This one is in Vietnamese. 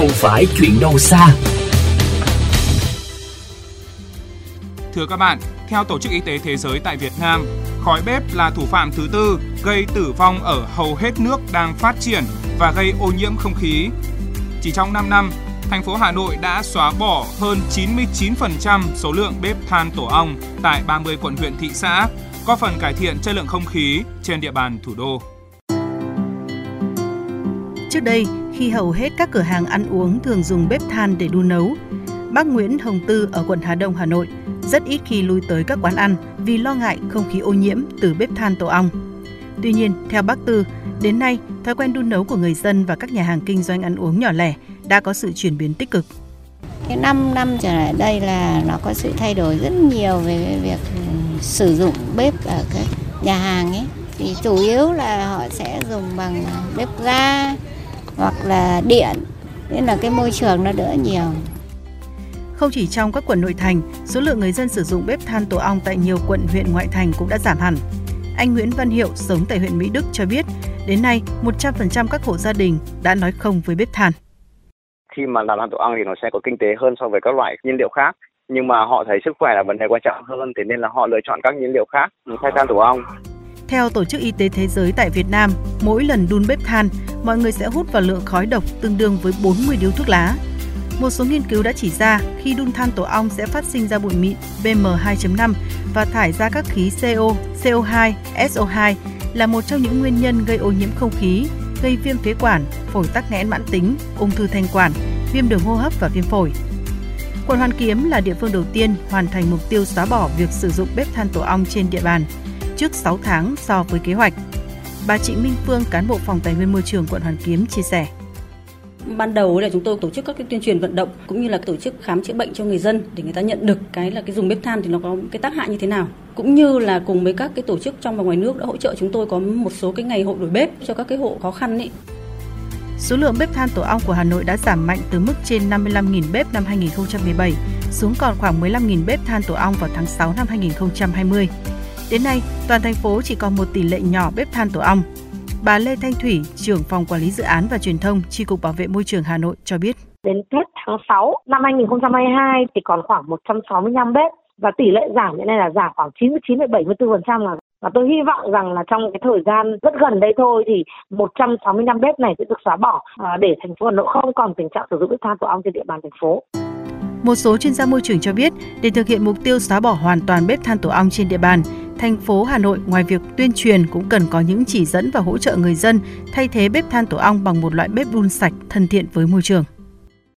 không phải chuyện đâu xa. Thưa các bạn, theo Tổ chức Y tế Thế giới tại Việt Nam, khói bếp là thủ phạm thứ tư gây tử vong ở hầu hết nước đang phát triển và gây ô nhiễm không khí. Chỉ trong 5 năm, thành phố Hà Nội đã xóa bỏ hơn 99% số lượng bếp than tổ ong tại 30 quận huyện thị xã, có phần cải thiện chất lượng không khí trên địa bàn thủ đô. Trước đây, khi hầu hết các cửa hàng ăn uống thường dùng bếp than để đun nấu, bác Nguyễn Hồng Tư ở quận Hà Đông, Hà Nội rất ít khi lui tới các quán ăn vì lo ngại không khí ô nhiễm từ bếp than tổ ong. Tuy nhiên, theo bác Tư, đến nay, thói quen đun nấu của người dân và các nhà hàng kinh doanh ăn uống nhỏ lẻ đã có sự chuyển biến tích cực. Cái 5 năm trở lại đây là nó có sự thay đổi rất nhiều về việc sử dụng bếp ở các nhà hàng ấy. Thì chủ yếu là họ sẽ dùng bằng bếp ga hoặc là điện, nên là cái môi trường nó đỡ nhiều. Không chỉ trong các quận nội thành, số lượng người dân sử dụng bếp than tổ ong tại nhiều quận huyện ngoại thành cũng đã giảm hẳn. Anh Nguyễn Văn Hiệu sống tại huyện Mỹ Đức cho biết, đến nay 100% các hộ gia đình đã nói không với bếp than. Khi mà làm than tổ ong thì nó sẽ có kinh tế hơn so với các loại nhiên liệu khác, nhưng mà họ thấy sức khỏe là vấn đề quan trọng hơn, thế nên là họ lựa chọn các nhiên liệu khác thay than tổ ong. Theo Tổ chức Y tế Thế giới tại Việt Nam, mỗi lần đun bếp than, mọi người sẽ hút vào lượng khói độc tương đương với 40 điếu thuốc lá. Một số nghiên cứu đã chỉ ra khi đun than tổ ong sẽ phát sinh ra bụi mịn PM2.5 và thải ra các khí CO, CO2, SO2 là một trong những nguyên nhân gây ô nhiễm không khí, gây viêm phế quản, phổi tắc nghẽn mãn tính, ung thư thanh quản, viêm đường hô hấp và viêm phổi. Quận Hoàn Kiếm là địa phương đầu tiên hoàn thành mục tiêu xóa bỏ việc sử dụng bếp than tổ ong trên địa bàn trước 6 tháng so với kế hoạch. Bà Trịnh Minh Phương, cán bộ phòng Tài nguyên môi trường quận Hoàn Kiếm chia sẻ ban đầu là chúng tôi tổ chức các cái tuyên truyền vận động cũng như là tổ chức khám chữa bệnh cho người dân để người ta nhận được cái là cái dùng bếp than thì nó có cái tác hại như thế nào cũng như là cùng với các cái tổ chức trong và ngoài nước đã hỗ trợ chúng tôi có một số cái ngày hội đổi bếp cho các cái hộ khó khăn ấy. Số lượng bếp than tổ ong của Hà Nội đã giảm mạnh từ mức trên 55.000 bếp năm 2017 xuống còn khoảng 15.000 bếp than tổ ong vào tháng 6 năm 2020. Đến nay, toàn thành phố chỉ còn một tỷ lệ nhỏ bếp than tổ ong, Bà Lê Thanh Thủy, trưởng phòng quản lý dự án và truyền thông, Chi cục Bảo vệ môi trường Hà Nội cho biết. Đến hết tháng 6 năm 2022 thì còn khoảng 165 bếp và tỷ lệ giảm hiện nay là giảm khoảng 99,74% là và tôi hy vọng rằng là trong cái thời gian rất gần đây thôi thì 165 bếp này sẽ được xóa bỏ à, để thành phố Hà Nội không còn tình trạng sử dụng bếp than tổ ong trên địa bàn thành phố. Một số chuyên gia môi trường cho biết, để thực hiện mục tiêu xóa bỏ hoàn toàn bếp than tổ ong trên địa bàn, thành phố Hà Nội ngoài việc tuyên truyền cũng cần có những chỉ dẫn và hỗ trợ người dân thay thế bếp than tổ ong bằng một loại bếp đun sạch thân thiện với môi trường.